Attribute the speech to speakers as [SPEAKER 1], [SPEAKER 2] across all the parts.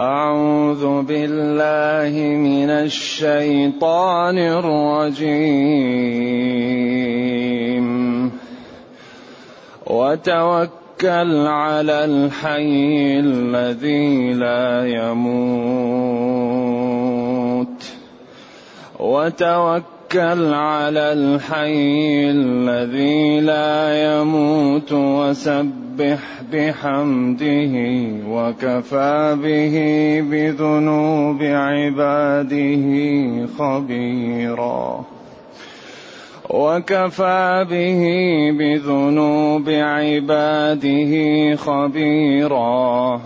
[SPEAKER 1] أعوذ بالله من الشيطان الرجيم. وتوكل على الحي الذي لا يموت. وتوكل على الحي الذي لا يموت. وسبح بحمده وكفى به بذنوب عباده خبيرا. وكفى به بذنوب عباده خبيرا.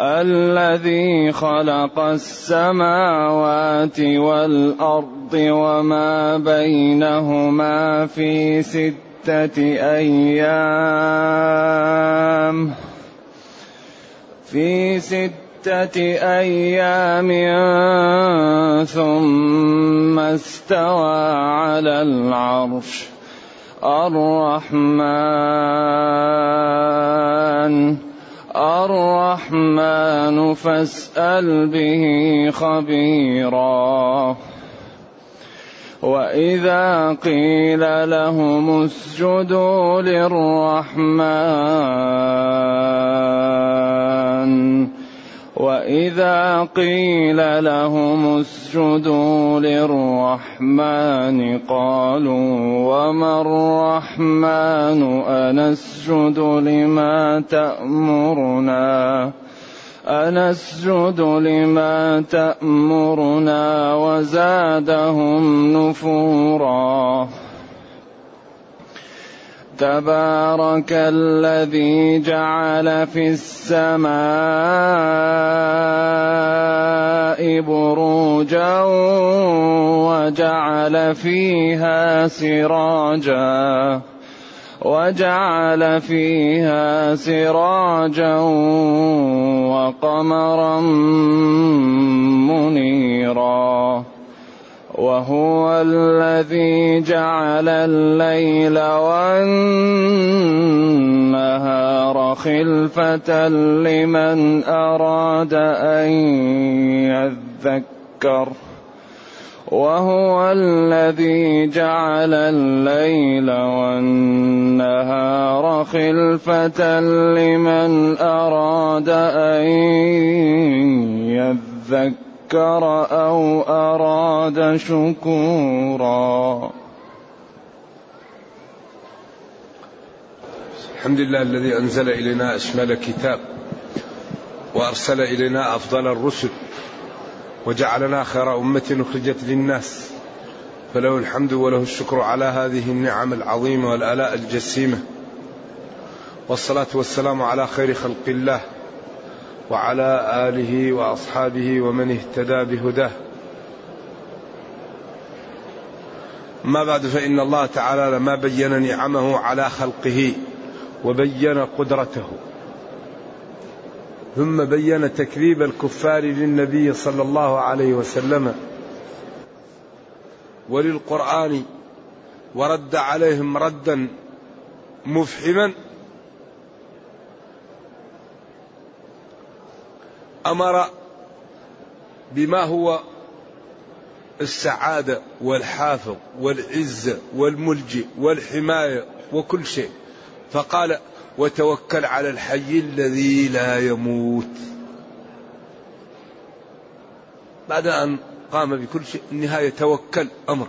[SPEAKER 1] الذي خلق السماوات والأرض وما بينهما في سته أيام. في ستة أيام ثم استوى على العرش الرحمن. الرحمن فاسأل به خبيرا. واذا قيل لهم اسجدوا للرحمن واذا قيل لهم اسجدوا للرحمن قالوا وما الرحمن انسجد لما تامرنا أنسجد لما تأمرنا وزادهم نفورا. تبارك الذي جعل في السماء بروجا وجعل فيها سراجا. وجعل فيها سراجا وقمرا منيرا. وهو الذي جعل الليل والنهار خلفة لمن أراد أن يذكر. وهو الذي جعل الليل والنهار خلفة لمن أراد أن يذكر أو أراد شكورا.
[SPEAKER 2] الحمد لله الذي أنزل إلينا أشمل كتاب وأرسل إلينا أفضل الرسل. وجعلنا خير أمة أخرجت للناس. فله الحمد وله الشكر على هذه النعم العظيمة والآلاء الجسيمة. والصلاة والسلام على خير خلق الله وعلى آله وأصحابه ومن اهتدى بهداه. ما بعد فإن الله تعالى لما بين نعمه على خلقه وبين قدرته. ثم بين تكذيب الكفار للنبي صلى الله عليه وسلم. وللقرآن ورد عليهم ردا مفحما. أمر بما هو السعادة والحافظ والعزه والملجئ والحماية وكل شيء. فقال وتوكل على الحي الذي لا يموت. بعد أن قام بكل شيء النهاية توكل أمر.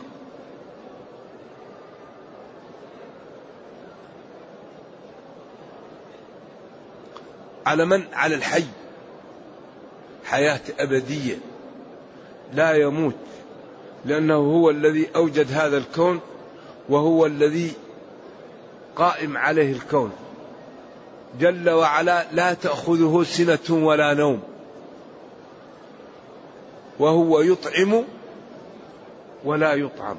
[SPEAKER 2] على من؟ على الحي. حياة أبدية. لا يموت. لأنه هو الذي أوجد هذا الكون وهو الذي قائم عليه الكون. جل وعلا لا تأخذه سنة ولا نوم. وهو يطعم ولا يطعم.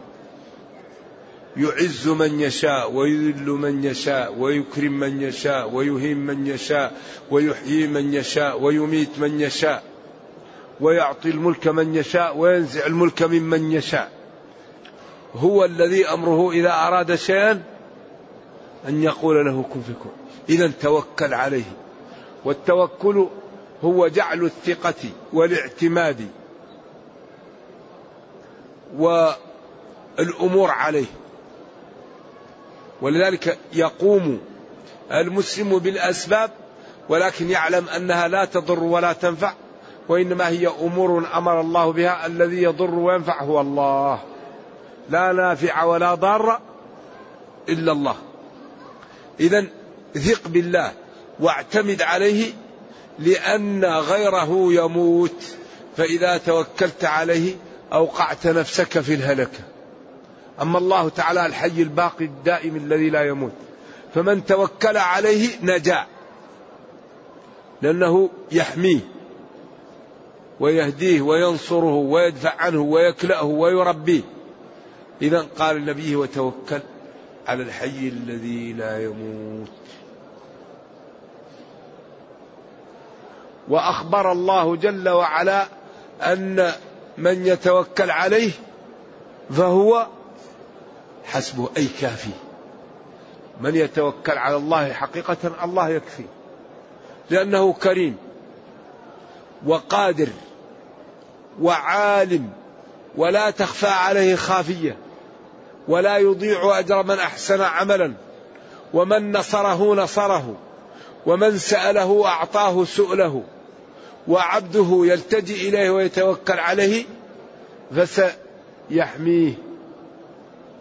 [SPEAKER 2] يعز من يشاء ويذل من يشاء ويكرم من يشاء ويهين من يشاء ويحيي من يشاء ويميت من يشاء ويعطي الملك من يشاء وينزع الملك ممن يشاء. هو الذي أمره إذا أراد شيئا أن يقول له كن فيكون إذا توكل عليه. والتوكل هو جعل الثقة والاعتماد والأمور عليه. ولذلك يقوم المسلم بالأسباب ولكن يعلم أنها لا تضر ولا تنفع وإنما هي أمور أمر الله بها الذي يضر وينفع هو الله. لا نافع ولا ضار إلا الله. إذا ثق بالله واعتمد عليه لأن غيره يموت فإذا توكلت عليه أوقعت نفسك في الهلكة. أما الله تعالى الحي الباقي الدائم الذي لا يموت. فمن توكل عليه نجا لأنه يحميه ويهديه وينصره ويدفع عنه ويكلأه ويربيه. إذا قال النبي وتوكل على الحي الذي لا يموت. وأخبر الله جل وعلا أن من يتوكل عليه فهو حسبه أي كافي. من يتوكل على الله حقيقة الله يكفي لأنه كريم وقادر وعالم ولا تخفى عليه خافية ولا يضيع أجر من أحسن عملا. ومن نصره نصره ومن سأله أعطاه سؤله. وعبده يلتجئ إليه ويتوكل عليه فسيحميه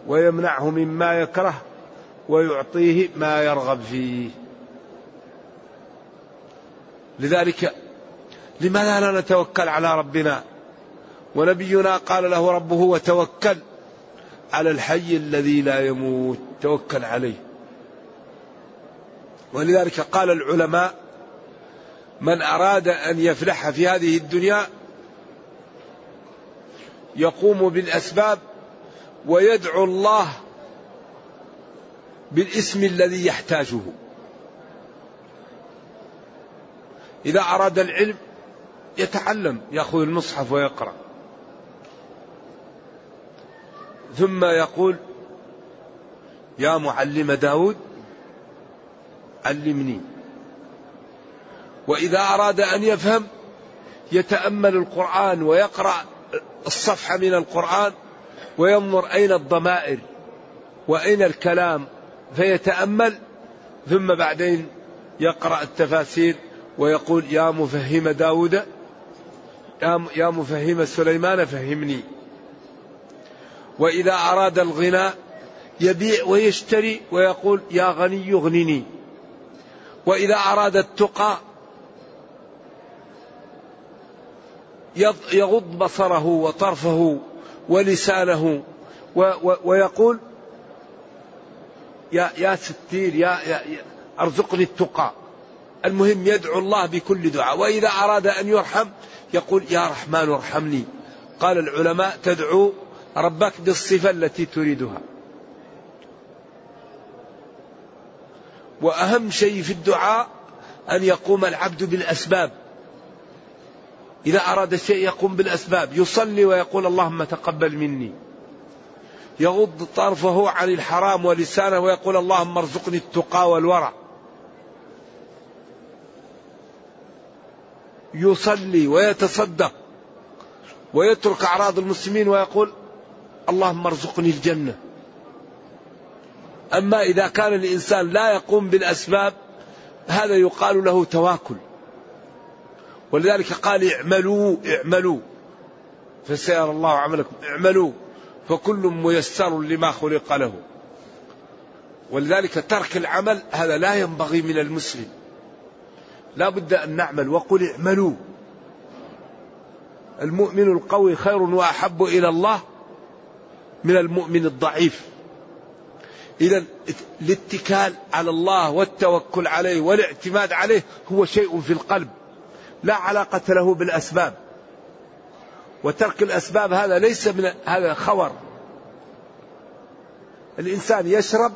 [SPEAKER 2] ويمنعه مما يكره ويعطيه ما يرغب فيه. لذلك لماذا لا نتوكل على ربنا؟ ونبينا قال له ربه وتوكل على الحي الذي لا يموت توكل عليه. ولذلك قال العلماء من أراد أن يفلح في هذه الدنيا يقوم بالأسباب ويدعو الله بالاسم الذي يحتاجه. إذا أراد العلم يتعلم يأخذ المصحف ويقرأ. ثم يقول يا معلم داود علمني. وإذا أراد أن يفهم يتأمل القرآن ويقرأ الصفحة من القرآن وينظر أين الضمائر وأين الكلام فيتأمل ثم بعدين يقرأ التفاسير ويقول يا مفهم داود يا مفهم سليمان فهمني. وإذا أراد الغناء يبيع ويشتري ويقول يا غني يغنني وإذا أراد التقى يغض بصره وطرفه ولسانه ويقول يا يا ستير يا, يا أرزقني التقى. المهم يدعو الله بكل دعاء. وإذا أراد أن يرحم يقول يا رحمن ارحمني. قال العلماء تدعو ربك بالصفة التي تريدها. وأهم شيء في الدعاء أن يقوم العبد بالأسباب. إذا أراد شيء يقوم بالأسباب يصلي ويقول اللهم تقبل مني. يغض طرفه عن الحرام ولسانه ويقول اللهم ارزقني التقى والورع. يصلي ويتصدق ويترك أعراض المسلمين ويقول اللهم ارزقني الجنة. أما إذا كان الإنسان لا يقوم بالأسباب هذا يقال له تواكل. ولذلك قال اعملوا اعملوا. فسيرى الله عملكم. اعملوا. فكل ميسر لما خلق له. ولذلك ترك العمل هذا لا ينبغي من المسلم. لا بد أن نعمل. وقل اعملوا. المؤمن القوي خير وأحب إلى الله من المؤمن الضعيف. إذا الاتكال على الله والتوكل عليه والاعتماد عليه هو شيء في القلب. لا علاقة له بالأسباب. وترك الأسباب هذا ليس من هذا خور. الإنسان يشرب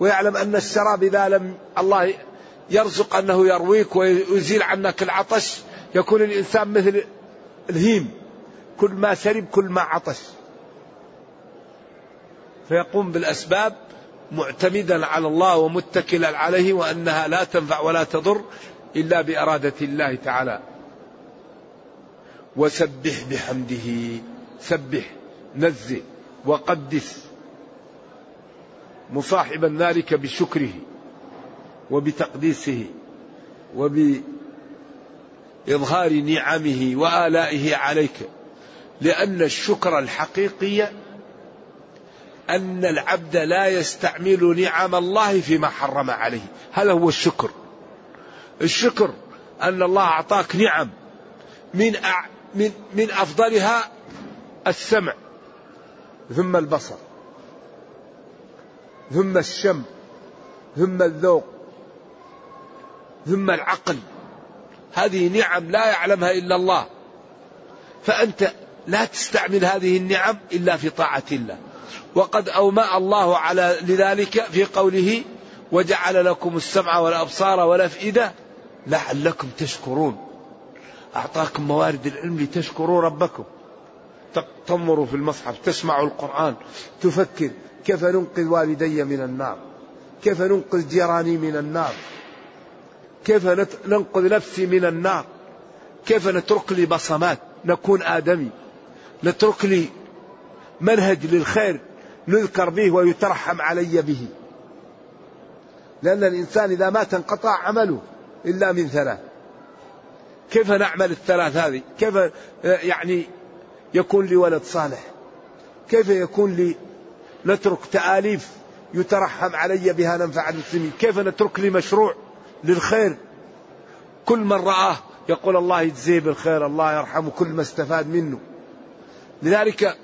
[SPEAKER 2] ويعلم أن الشراب إذا لم الله يرزق أنه يرويك ويزيل عنك العطش يكون الإنسان مثل الهيم. كل ما شرب كل ما عطش. فيقوم بالأسباب معتمدا على الله ومتكلا عليه وأنها لا تنفع ولا تضر. إلا بإرادة الله تعالى. وسبح بحمده. سبح نزه وقدس. مصاحبا ذلك بشكره وبتقديسه وبإظهار نعمه وآلائه عليك. لأن الشكر الحقيقي أن العبد لا يستعمل نعم الله فيما حرم عليه. هذا هو الشكر. الشكر أن الله أعطاك نعم من. من من أفضلها السمع ثم البصر ثم الشم ثم الذوق ثم العقل هذه نعم لا يعلمها إلا الله فأنت لا تستعمل هذه النعم إلا في طاعة الله وقد أومأ الله على لذلك في قوله وجعل لكم السمع والأبصار والأفئدة لعلكم تشكرون. أعطاكم موارد العلم لتشكروا ربكم. تنظروا في المصحف تسمعوا القرآن تفكر كيف ننقذ والدي من النار؟ كيف ننقذ جيراني من النار؟ كيف ننقذ نفسي من النار؟ كيف نترك لي بصمات؟ نكون آدمي. نترك لي منهج للخير نذكر به ويترحم علي به. لأن الإنسان إذا مات انقطع عمله. إلا من ثلاث. كيف نعمل الثلاث هذه؟ كيف يعني يكون لي ولد صالح؟ كيف يكون لي؟ نترك تآليف يترحم علي بها ننفع المسلمين كيف نترك لي مشروع للخير؟ كل من رآه يقول الله يجزيه بالخير الله يرحمه كل ما استفاد منه. لذلك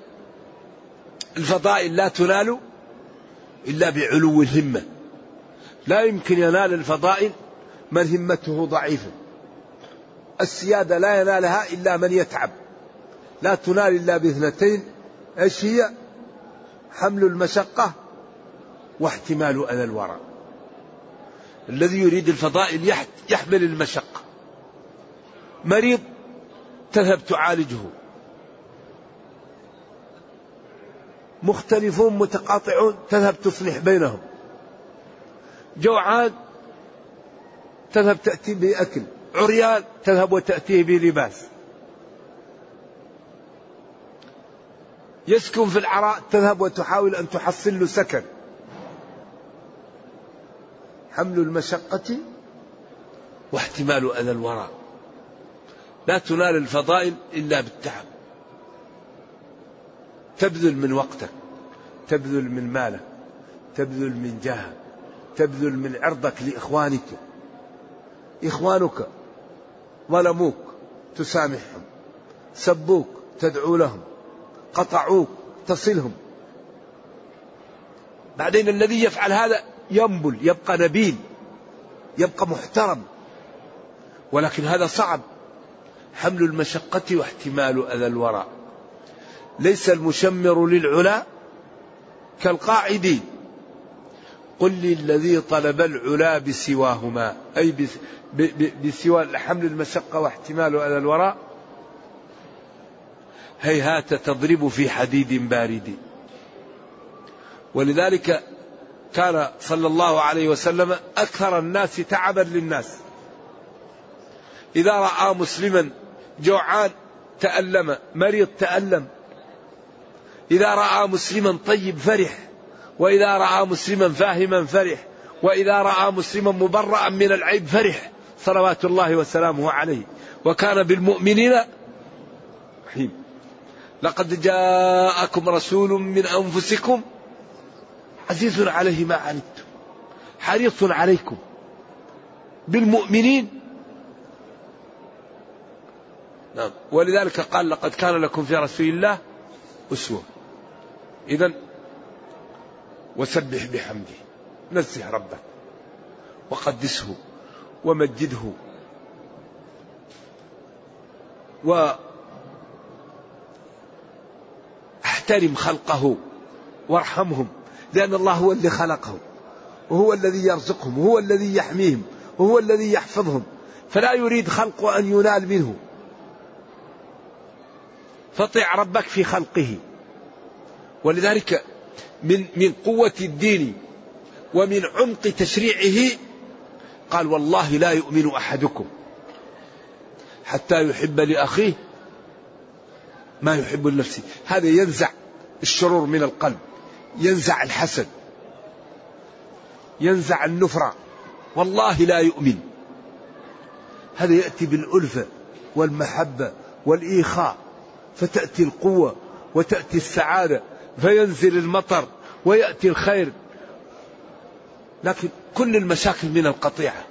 [SPEAKER 2] الفضائل لا تنال إلا بعلو الهمة. لا يمكن ينال الفضائل من همته ضعيفة السيادة لا ينالها إلا من يتعب. لا تنال إلا باثنتين. إيش هي؟ حمل المشقة واحتمال أذى الورى. الذي يريد الفضائل يحمل المشقة. مريض تذهب تعالجه. مختلفون متقاطعون تذهب تصلح بينهم. جوعان تذهب تأتي بأكل. عريان تذهب وتأتيه بلباس. يسكن في العراء تذهب وتحاول أن تحصل له سكن. حمل المشقة واحتمال أذى الورى. لا تنال الفضائل إلا بالتعب. تبذل من وقتك. تبذل من مالك. تبذل من جاهك. تبذل من عرضك لإخوانك. إخوانك ظلموك تسامحهم سبوك تدعو لهم قطعوك تصلهم. بعدين الذي يفعل هذا ينبل يبقى نبيل يبقى محترم. ولكن هذا صعب. حمل المشقة واحتمال أذى الورى ليس المشمر للعلا كالقاعد قل لي الذي طلب العلا بسواهما. أي بسوى حمل المشقة واحتمال أذى الوراء. هيهات تضرب في حديد بارد. ولذلك كان صلى الله عليه وسلم أكثر الناس تعبا للناس. إذا رأى مسلما جوعان تألم. مريض تألم. إذا رأى مسلما طيب فرح. وإذا رأى مسلما فاهما فرح وإذا رأى مسلما مبرأ من العيب فرح صلوات الله وسلامه عليه. وكان بالمؤمنين رحيم. لقد جاءكم رسول من أنفسكم عزيز عليه ما عنتم حريص عليكم. بالمؤمنين. نعم. ولذلك قال لقد كان لكم في رسول الله أسوة. إذا وسبح بحمده. نزه ربك. وقدسه. ومجده. و احترم خلقه. وارحمهم. لأن الله هو اللي خلقهم. وهو الذي يرزقهم. وهو الذي يحميهم. وهو الذي يحفظهم. فلا يريد خلق أن ينال منه. فطع ربك في خلقه. ولذلك من من قوة الدين ومن عمق تشريعه قال والله لا يؤمن أحدكم حتى يحب لأخيه ما يحب لنفسه. هذا ينزع الشرور من القلب ينزع الحسد ينزع النفرة. والله لا يؤمن. هذا يأتي بالألفة والمحبة والإيخاء فتأتي القوة وتأتي السعادة. فينزل المطر ويأتي الخير. لكن كل المشاكل من القطيعة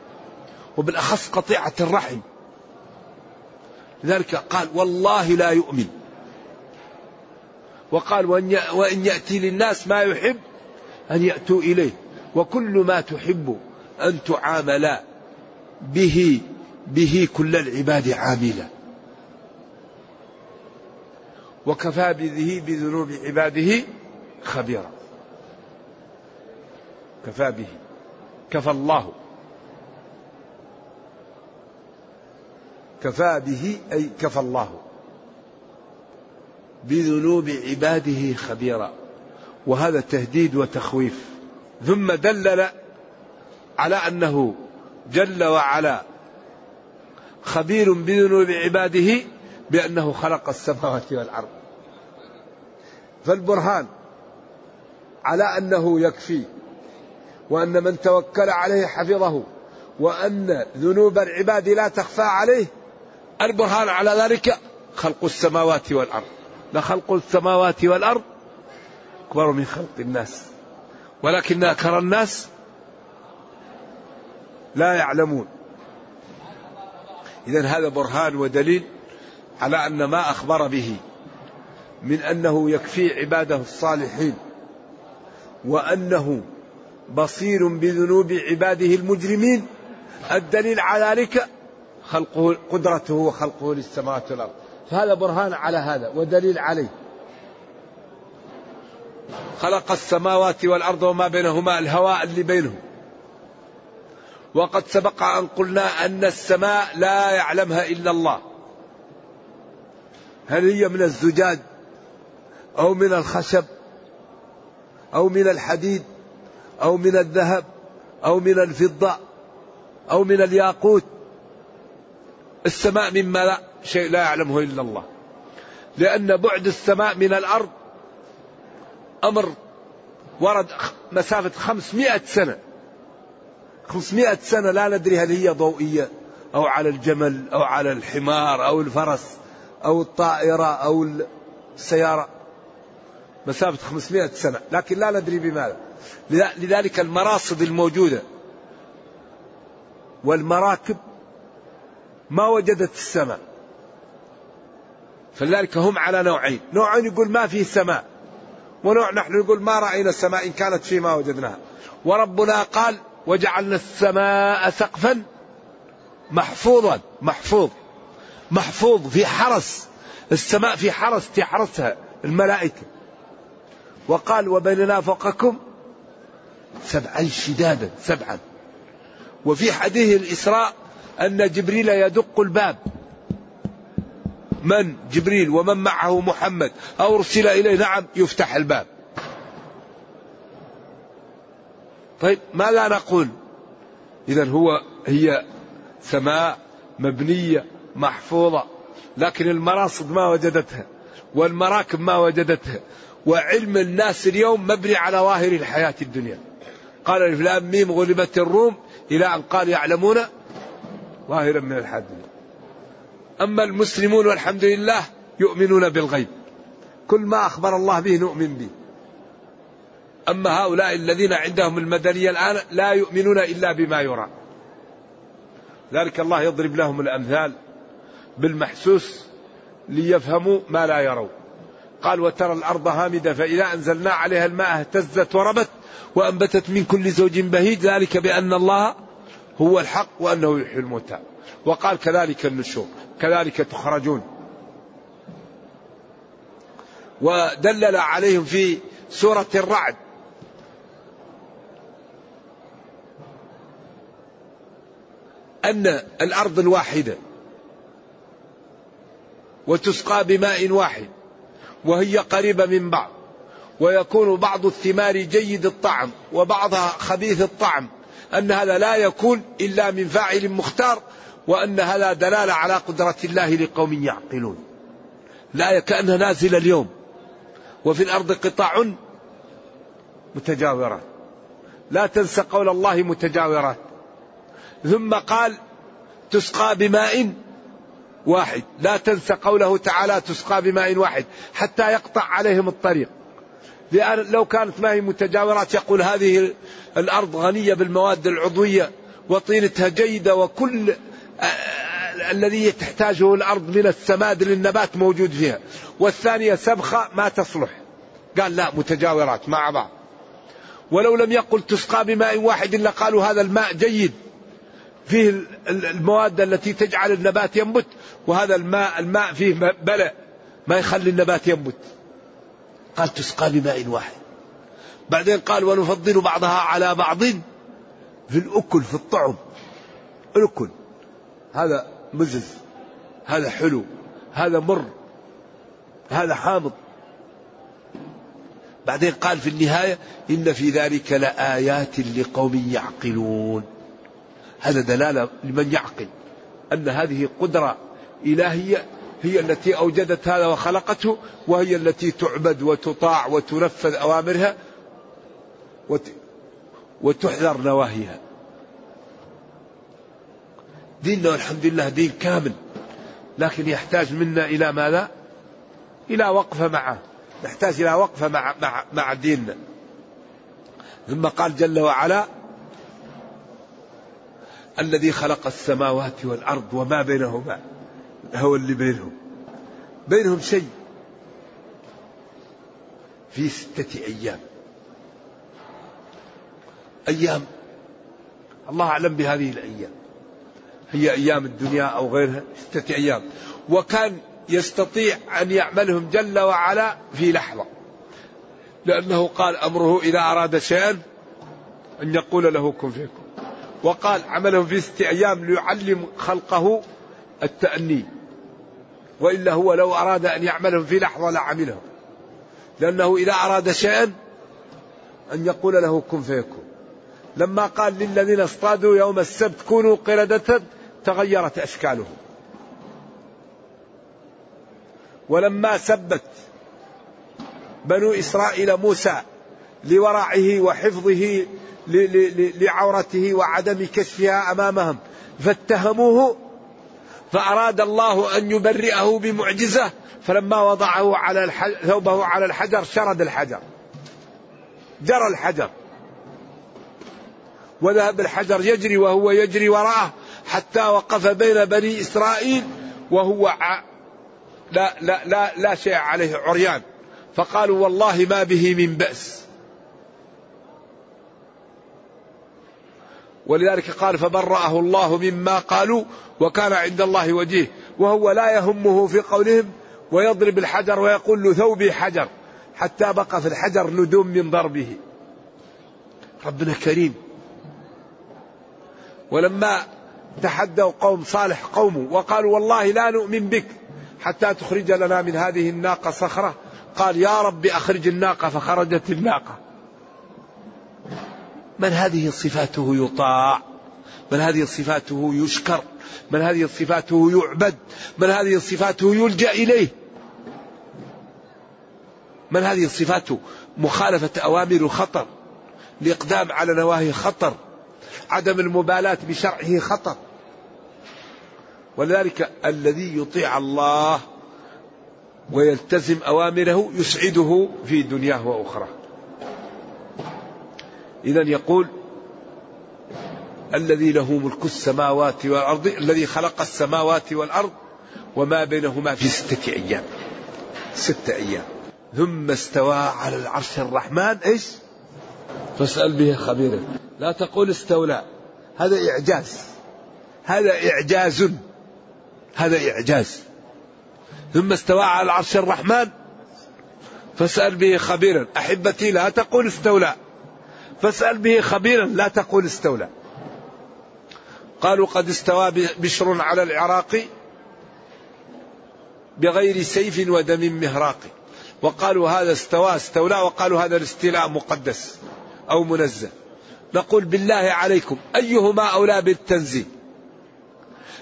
[SPEAKER 2] وبالأخص قطيعة الرحم. لذلك قال والله لا يؤمن. وقال وإن يأتي للناس ما يحب أن يأتوا إليه. وكل ما تحب أن تعامل به به كل العباد عاملا. وكفى به بذنوب عباده خبيرا. كفى به. كفى الله. كفى به أي كفى الله. بذنوب عباده خبيرا. وهذا تهديد وتخويف. ثم دلل على أنه جل وعلا خبير بذنوب عباده بأنه خلق السماوات والأرض. فالبرهان على أنه يكفي وأن من توكل عليه حفظه وأن ذنوب العباد لا تخفى عليه البرهان على ذلك خلق السماوات والأرض. لخلق السماوات والأرض أكبر من خلق الناس ولكن أكثر الناس لا يعلمون. إذا هذا برهان ودليل على أن ما أخبر به من أنه يكفي عباده الصالحين وأنه بصير بذنوب عباده المجرمين. الدليل على ذلك خلقه قدرته وخلقه للسماوات والأرض. فهذا برهان على هذا ودليل عليه. خلق السماوات والأرض وما بينهما الهواء اللي بينهم. وقد سبق أن قلنا أن السماء لا يعلمها إلا الله. هل هي من الزجاج؟ أو من الخشب أو من الحديد أو من الذهب أو من الفضة أو من الياقوت. السماء مما لا شيء لا يعلمه إلا الله. لأن بعد السماء من الأرض أمر ورد مسافة خمسمائة سنة. خمسمائة سنة لا ندري هل هي ضوئية أو على الجمل أو على الحمار أو الفرس أو الطائرة أو السيارة. مسافة 500 سنة لكن لا ندري بماذا. لذلك المراصد الموجودة والمراكب ما وجدت السماء. فلذلك هم على نوعين. نوع يقول ما في سماء ونوع نحن نقول ما رأينا السماء إن كانت في ما وجدناها. وربنا قال وجعلنا السماء سقفا محفوظا محفوظ محفوظ في حرس. السماء في حرس تحرسها الملائكة. وقال وبيننا فوقكم سبعا شدادا سبعا. وفي حديث الإسراء أن جبريل يدق الباب. من جبريل ومن معه محمد؟ أو أرسل إليه نعم يفتح الباب. طيب ما لا نقول؟ إذا هو هي سماء مبنية محفوظة لكن المراصد ما وجدتها والمراكب ما وجدتها وعلم الناس اليوم مبني على ظاهر الحياة الدنيا. قال الفلام ميم غلبت الروم إلى أن قال يعلمون ظاهرا من الدنيا. أما المسلمون والحمد لله يؤمنون بالغيب. كل ما أخبر الله به نؤمن به. أما هؤلاء الذين عندهم المدنية الآن لا يؤمنون إلا بما يرى. ذلك الله يضرب لهم الأمثال بالمحسوس ليفهموا ما لا يرون قال وترى الأرض هامدة فإذا أنزلنا عليها الماء اهتزت وربت وأنبتت من كل زوج بهيج ذلك بأن الله هو الحق وأنه يحيي الموتى. وقال كذلك النشور كذلك تخرجون. ودلل عليهم في سورة الرعد. أن الأرض الواحدة وتسقى بماء واحد. وهي قريبة من بعض. ويكون بعض الثمار جيد الطعم وبعضها خبيث الطعم. أن هذا لا يكون إلا من فاعل مختار وأن هذا دلالة على قدرة الله لقوم يعقلون. لا كأنها نازلة اليوم. وفي الأرض قطاع متجاورات. لا تنسى قول الله متجاورات. ثم قال تسقى بماء واحد. لا تنسى قوله تعالى تسقى بماء واحد حتى يقطع عليهم الطريق. لأن لو كانت ما هي متجاورات يقول هذه الأرض غنية بالمواد العضوية وطينتها جيدة وكل الذي تحتاجه الأرض من السماد للنبات موجود فيها. والثانية سبخة ما تصلح. قال لا متجاورات مع بعض. ولو لم يقل تسقى بماء واحد لقالوا هذا الماء جيد. فيه المواد التي تجعل النبات ينبت وهذا الماء الماء فيه بلع ما يخلي النبات ينبت. قال تسقى بماء واحد. بعدين قال ونفضل بعضها على بعض في الأكل في الطعم. الأكل. هذا مزز هذا حلو. هذا مر. هذا حامض. بعدين قال في النهاية إن في ذلك لآيات لقوم يعقلون. هذا دلالة لمن يعقل أن هذه قدرة إلهية هي التي أوجدت هذا وخلقته وهي التي تعبد وتطاع وتنفذ أوامرها وتحذر نواهيها. ديننا والحمد لله دين كامل لكن يحتاج منا إلى ماذا؟ إلى وقفة معه نحتاج إلى وقفة مع, مع, مع ديننا. ثم قال جل وعلا الذي خلق السماوات والأرض وما بينهما هو اللي بينهم. بينهم شيء في ستة أيام. أيام الله أعلم بهذه الأيام. هي أيام الدنيا أو غيرها ستة أيام. وكان يستطيع أن يعملهم جل وعلا في لحظة. لأنه قال أمره إذا أراد شيئا أن يقول له كن فيكم. وقال عملهم في ستة أيام ليعلم خلقه التأني. وإلا هو لو أراد أن يعملهم في لحظة لعملهم لأنه إذا أراد شيئا أن يقول له كن فيكون. لما قال للذين اصطادوا يوم السبت كونوا قردة تغيرت أشكالهم. ولما سبت بنو إسرائيل موسى لورعه وحفظه لعورته وعدم كشفها أمامهم. فاتهموه فأراد الله أن يبرئه بمعجزة فلما وضعه على ثوبه على الحجر شرد الحجر. جرى الحجر. وذهب الحجر يجري وهو يجري وراءه حتى وقف بين بني إسرائيل وهو لا, لا, لا, لا شيء عليه عريان. فقالوا والله ما به من بأس. ولذلك قال فبرأه الله مما قالوا وكان عند الله وجيه وهو لا يهمه في قولهم ويضرب الحجر ويقول ثوبي حجر حتى بقى في الحجر ندوم من ضربه. ربنا كريم. ولما تحدوا قوم صالح قومه وقالوا والله لا نؤمن بك حتى تخرج لنا من هذه الناقة صخرة قال يا رب أخرج الناقة فخرجت الناقة. من هذه صفاته يطاع؟ من هذه صفاته يشكر؟ من هذه صفاته يعبد؟ من هذه صفاته يلجأ إليه؟ من هذه صفاته؟ مخالفة أوامر خطر الإقدام على نواهي خطر عدم المبالاة بشرعه خطر. ولذلك الذي يطيع الله ويلتزم أوامره يسعده في دنياه وأخرى إذا يقول الذي له ملك السماوات والأرض الذي خلق السماوات والأرض وما بينهما في ستة أيام. ستة أيام. ثم استوى على العرش الرحمن إيش؟ فاسأل به خبيرا. لا تقول استولى. هذا إعجاز. هذا إعجاز. هذا إعجاز. ثم استوى على العرش الرحمن. فاسأل به خبيرا. أحبتي لا تقول استولى. فاسأل به خبيرا لا تقول استولى. قالوا قد استوى بشر على العراق بغير سيف ودم مهراق. وقالوا هذا استوى استولى وقالوا هذا الاستيلاء مقدس أو منزه. نقول بالله عليكم أيهما أولى بالتنزيل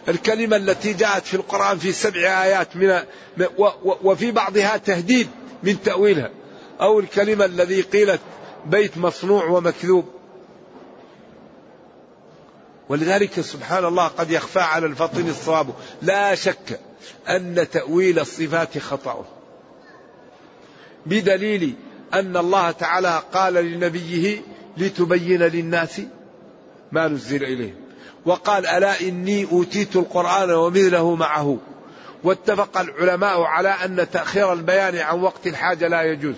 [SPEAKER 2] الكلمة التي جاءت في القرآن في سبع آيات من وفي بعضها تهديد من تأويلها. أو الكلمة الذي قيلت بيت مصنوع ومكذوب. ولذلك سبحان الله قد يخفى على الفطن الصواب. لا شك أن تأويل الصفات خطأ. بدليل أن الله تعالى قال لنبيه لتبين للناس ما نزل إليهم. وقال ألا إني أوتيت القرآن ومثله معه. واتفق العلماء على أن تأخير البيان عن وقت الحاجة لا يجوز.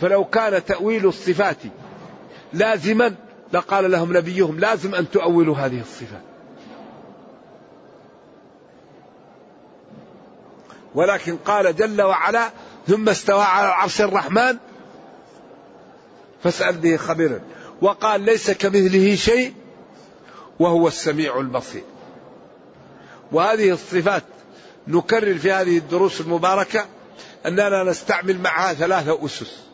[SPEAKER 2] فلو كان تأويل الصفات لازما لقال لهم نبيهم لازم أن تؤولوا هذه الصفات. ولكن قال جل وعلا ثم استوى على العرش الرحمن فاسأل به خبيرا. وقال ليس كمثله شيء وهو السميع البصير. وهذه الصفات نكرر في هذه الدروس المباركة أننا نستعمل معها ثلاثة أسس.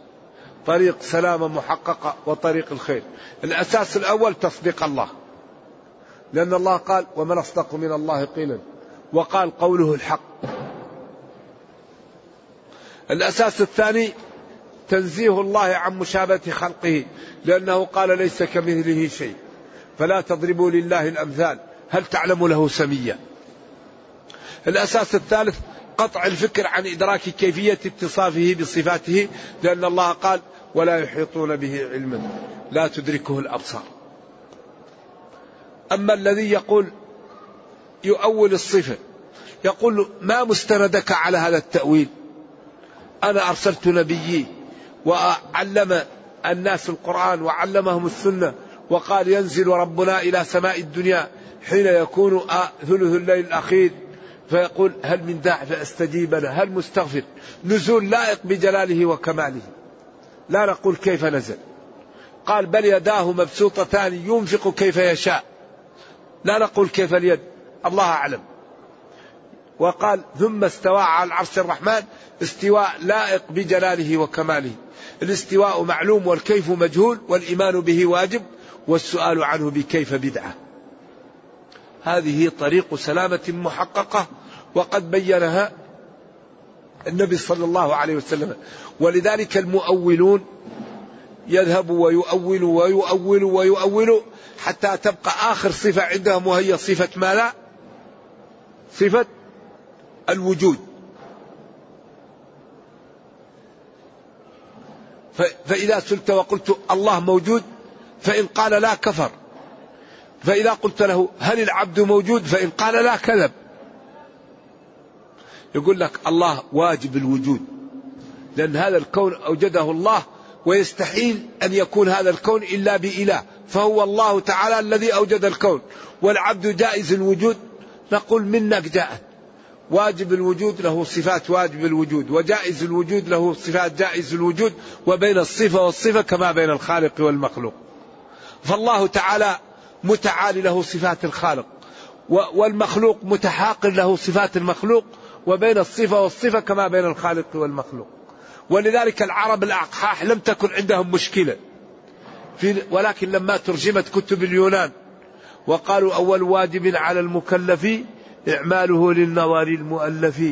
[SPEAKER 2] طريق سلامة محققة وطريق الخير. الأساس الأول تصديق الله. لأن الله قال ومن أصدق من الله قيلا وقال قوله الحق. الأساس الثاني تنزيه الله عن مشابهة خلقه لأنه قال ليس كمثله شيء فلا تضربوا لله الأمثال. هل تعلم له سميا؟ الأساس الثالث قطع الفكر عن إدراك كيفية اتصافه بصفاته لأن الله قال ولا يحيطون به علما. لا تدركه الأبصار. أما الذي يقول يؤول الصفة يقول ما مستندك على هذا التأويل؟ أنا أرسلت نبيي وعلم الناس القرآن وعلمهم السنة وقال ينزل ربنا إلى سماء الدنيا حين يكون ثلث الليل الأخير. فيقول هل من داع فأستجيب له هل مستغفر؟ نزول لائق بجلاله وكماله. لا نقول كيف نزل. قال بل يداه مبسوطتان ينفق كيف يشاء. لا نقول كيف اليد. الله أعلم. وقال ثم استوى على العرش الرحمن استواء لائق بجلاله وكماله. الاستواء معلوم والكيف مجهول والإيمان به واجب والسؤال عنه بكيف بدعة. هذه طريق سلامة محققة وقد بينها النبي صلى الله عليه وسلم. ولذلك المؤولون يذهبوا ويؤولوا ويؤولوا ويؤولوا حتى تبقى آخر صفة عندهم وهي صفة ما لا صفة الوجود. فإذا سلت وقلت الله موجود فإن قال لا كفر. فإذا قلت له هل العبد موجود؟ فإن قال لا كذب. يقول لك الله واجب الوجود لأن هذا الكون أوجده الله ويستحيل أن يكون هذا الكون إلا بإله فهو الله تعالى الذي أوجد الكون. والعبد جائز الوجود نقول منك جاءت واجب الوجود له صفات واجب الوجود وجائز الوجود له صفات جائز الوجود وبين الصفة والصفة كما بين الخالق والمخلوق. فالله تعالى متعالي له صفات الخالق والمخلوق متحاقر له صفات المخلوق وبين الصفة والصفة كما بين الخالق والمخلوق. ولذلك العرب الأقحاح لم تكن عندهم مشكلة. في ولكن لما ترجمت كتب اليونان وقالوا أول واجب على المكلف إعماله للنظر المؤلف.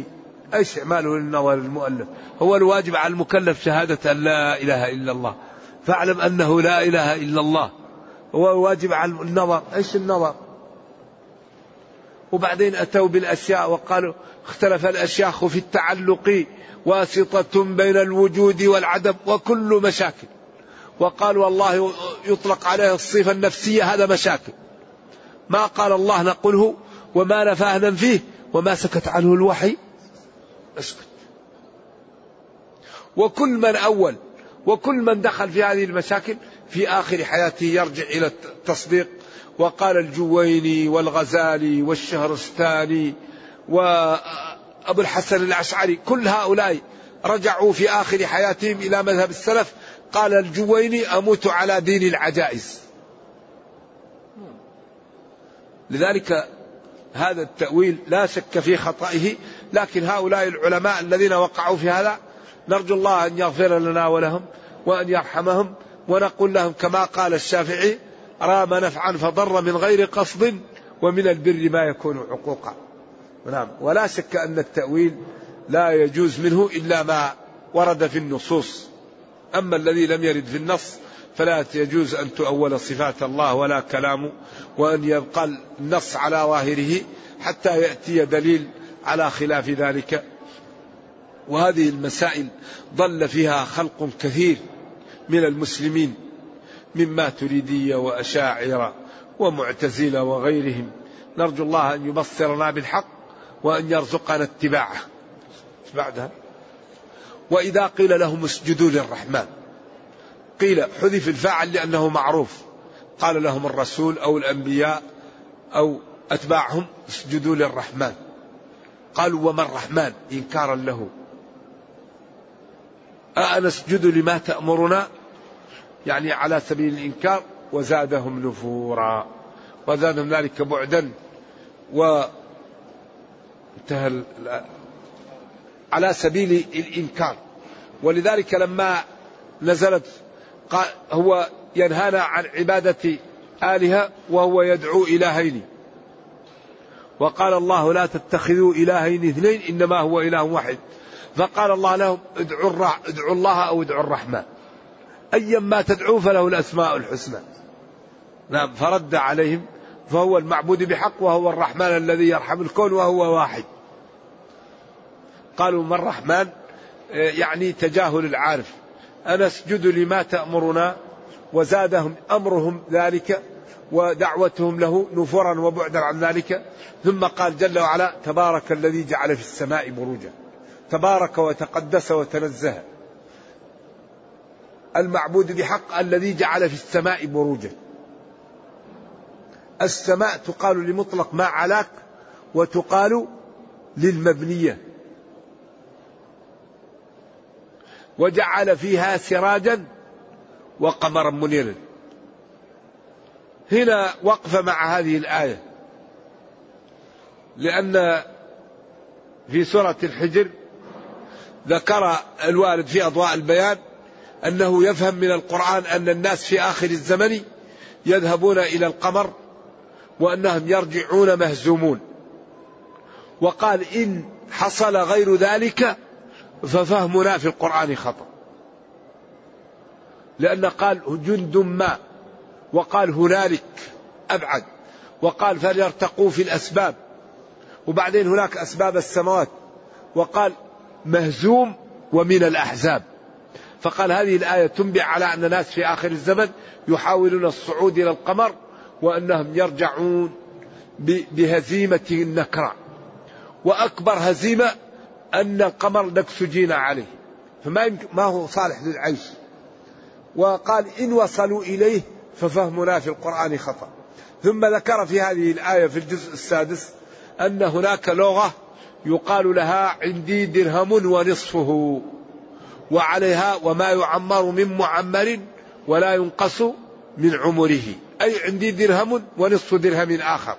[SPEAKER 2] إيش إعماله للنظر المؤلف؟ هو الواجب على المكلف شهادة أن لا إله إلا الله. فاعلم أنه لا إله إلا الله. هو الواجب على النظر إيش النظر؟ وبعدين أتوا بالأشياء وقالوا اختلف الأشياخ في التعلق واسطة بين الوجود والعدم وكل مشاكل. وقالوا الله يطلق عليه الصفة النفسية هذا مشاكل. ما قال الله نقله وما نفاه ننفيه وما سكت عنه الوحي. اسكت وكل من أول وكل من دخل في هذه المشاكل في آخر حياته يرجع إلى التصديق وقال الجويني والغزالي والشهرستاني وأبو الحسن الأشعري كل هؤلاء رجعوا في آخر حياتهم إلى مذهب السلف. قال الجويني أموت على دين العجائز. لذلك هذا التأويل لا شك في خطئه لكن هؤلاء العلماء الذين وقعوا في هذا نرجو الله أن يغفر لنا ولهم وأن يرحمهم ونقول لهم كما قال الشافعي رام نفعا فضر من غير قصد ومن البر ما يكون عقوقا نعم. ولا شك أن التأويل لا يجوز منه إلا ما ورد في النصوص. أما الذي لم يرد في النص فلا يجوز أن تؤول صفات الله ولا كلامه وأن يبقى النص على ظاهره حتى يأتي دليل على خلاف ذلك. وهذه المسائل ضل فيها خلق كثير من المسلمين. من ماتريدية وأشاعرة ومعتزلة وغيرهم. نرجو الله أن يبصرنا بالحق وأن يرزقنا اتباعه. بعدها؟ وإذا قيل لهم اسجدوا للرحمن قيل حذف الفاعل لأنه معروف. قال لهم الرسول أو الأنبياء أو أتباعهم اسجدوا للرحمن. قالوا وما الرحمن؟ إنكارا له. أنسجد لما تأمرنا؟ يعني على سبيل الإنكار وزادهم نفورا. وزادهم ذلك بعدا و انتهى على سبيل الإنكار. ولذلك لما نزلت هو ينهانا عن عبادة آلهة وهو يدعو إلهين. وقال الله لا تتخذوا إلهين اثنين إنما هو إله واحد. فقال الله لهم ادعوا, ادعوا الله أو ادعوا الرحمن. أيا ما تدعوا فله الأسماء الحسنى. نعم فرد عليهم فهو المعبود بحق وهو الرحمن الذي يرحم الكون وهو واحد. قالوا ما الرحمن؟ يعني تجاهل العارف. أنا اسجد لما تأمرنا؟ وزادهم أمرهم ذلك ودعوتهم له نفورا وبعدا عن ذلك. ثم قال جل وعلا تبارك الذي جعل في السماء بروجا. تبارك وتقدس وتنزه. المعبود بحق الذي جعل في السماء بروجا. السماء تقال لمطلق ما علاك وتقال للمبنية. وجعل فيها سراجا وقمرا منيرا. هنا وقف مع هذه الآية. لأن في سورة الحجر ذكر الوارد في أضواء البيان أنه يفهم من القرآن أن الناس في آخر الزمن يذهبون إلى القمر وأنهم يرجعون مهزومون. وقال إن حصل غير ذلك ففهمنا في القرآن خطأ. لأن قال جند ما وقال هنالك أبعد وقال فليرتقوا في الأسباب وبعدين هناك أسباب السماوات وقال مهزوم ومن الأحزاب. فقال هذه الآية تنبئ على أن ناس في آخر الزمن يحاولون الصعود إلى القمر وأنهم يرجعون بهزيمة النكرة وأكبر هزيمة أن القمر نكسجين عليه. فما ما هو صالح للعيش. وقال إن وصلوا إليه ففهمنا في القرآن خطأ. ثم ذكر في هذه الآية في الجزء السادس أن هناك لغة يقال لها عندي درهم ونصفه. وعليها وما يعمر من معمر ولا ينقص من عمره. أي عندي درهم ونصف درهم آخر.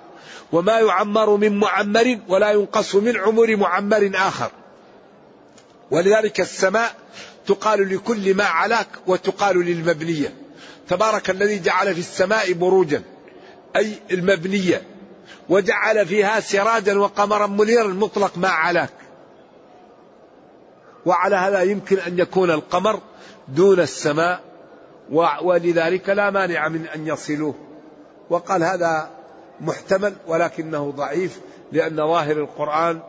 [SPEAKER 2] وما يعمر من معمر ولا ينقص من عمر معمر آخر. ولذلك السماء تقال لكل ما علاك وتقال للمبنية. تبارك الذي جعل في السماء بروجا. أي المبنية. وجعل فيها سراجا وقمرا منيرا مطلق ما علاك. وعلى هذا يمكن أن يكون القمر دون السماء ولذلك لا مانع من أن يصلوه. وقال هذا محتمل ولكنه ضعيف لأن ظاهر القرآن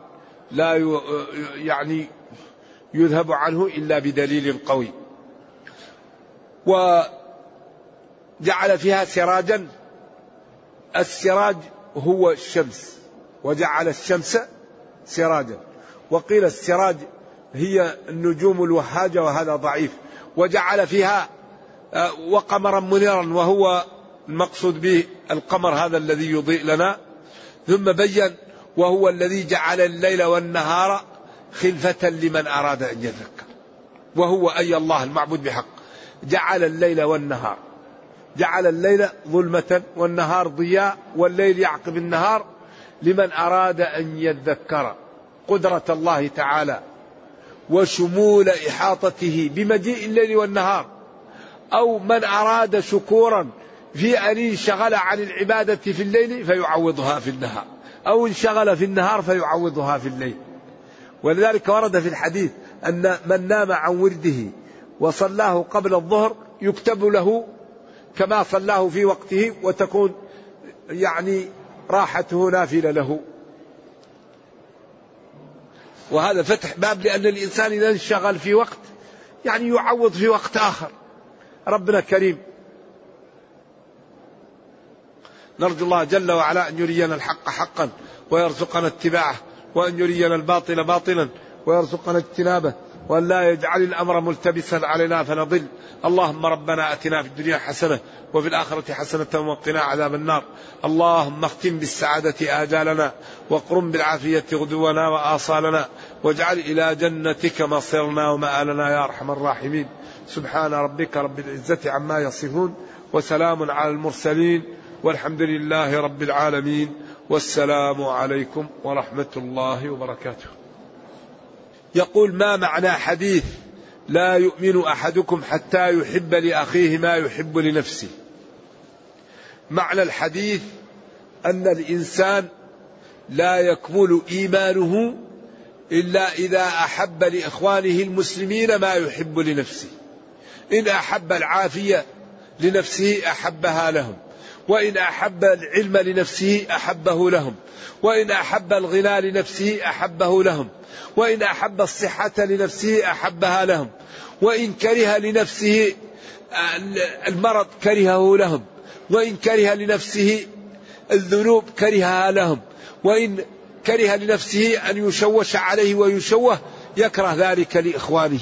[SPEAKER 2] لا يعني يذهب عنه إلا بدليل قوي. وجعل فيها سراجا السراج هو الشمس وجعل الشمس سراجا. وقيل السراج هي النجوم الوهاجة وهذا ضعيف. وجعل فيها آه، وقمرا منيرا وهو المقصود به القمر هذا الذي يضيء لنا. ثم بين وهو الذي جعل الليل والنهار خلفة لمن أراد أن يذكر وهو أي الله المعبود بحق. جعل الليل والنهار. جعل الليل ظلمة والنهار ضياء والليل يعقب النهار لمن أراد أن يذكر قدرة الله تعالى. وشمول إحاطته بمجيء الليل والنهار أو من أراد شكورا في أن انشغل عن العبادة في الليل فيعوضها في النهار أو انشغل في النهار فيعوضها في الليل. ولذلك ورد في الحديث أن من نام عن ورده وصلاه قبل الظهر يكتب له كما صلاه في وقته وتكون يعني راحته نافلة له. وهذا فتح باب لأن الإنسان إذا انشغل في وقت يعني يعوض في وقت آخر. ربنا كريم. نرجو الله جل وعلا أن يرينا الحق حقا ويرزقنا اتباعه وأن يرينا الباطل باطلا ويرزقنا اجتنابه وأن لا يجعل الأمر ملتبسا علينا فنضل. اللهم ربنا أتنا في الدنيا حسنة وفي الآخرة حسنة وقنا عذاب النار. اللهم اختم بالسعادة آجالنا وقرم بالعافية غدونا وآصالنا واجعل إلى جنتك مصيرنا ومآلنا يا أرحم الراحمين. سبحان ربك رب العزة عما يصفون وسلام على المرسلين والحمد لله رب العالمين. والسلام عليكم ورحمة الله وبركاته. يقول ما معنى حديث لا يؤمن أحدكم حتى يحب لأخيه ما يحب لنفسه؟ معنى الحديث أن الإنسان لا يكمل إيمانه إلا إذا أحب لإخوانه المسلمين ما يحب لنفسه. إن أحب العافية لنفسه أحبها لهم. وإن أحب العلم لنفسه أحبه لهم. وإن أحب الغنى لنفسه أحبه لهم. وإن أحب الصحة لنفسه أحبها لهم. وإن كره لنفسه المرض كرهه لهم. وإن كره لنفسه الذنوب كرهها لهم. وإن كره لنفسه أن يشوش عليه ويشوه يكره ذلك لإخوانه.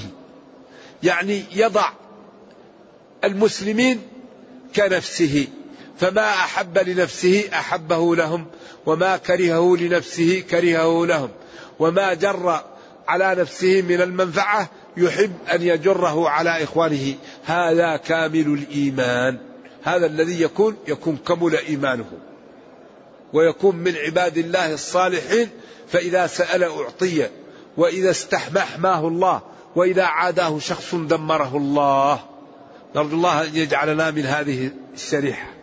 [SPEAKER 2] يعني يضع المسلمين كنفسه فما أحب لنفسه أحبه لهم وما كرهه لنفسه كرهه لهم. وما جر على نفسه من المنفعة يحب أن يجره على إخوانه. هذا كامل الإيمان. هذا الذي يكون يكون كمل إيمانه. ويكون من عباد الله الصالحين فإذا سأل أعطي وإذا استحمى حماه الله وإذا عاداه شخص دمره الله. نرجو الله أن يجعلنا من هذه الشريحة.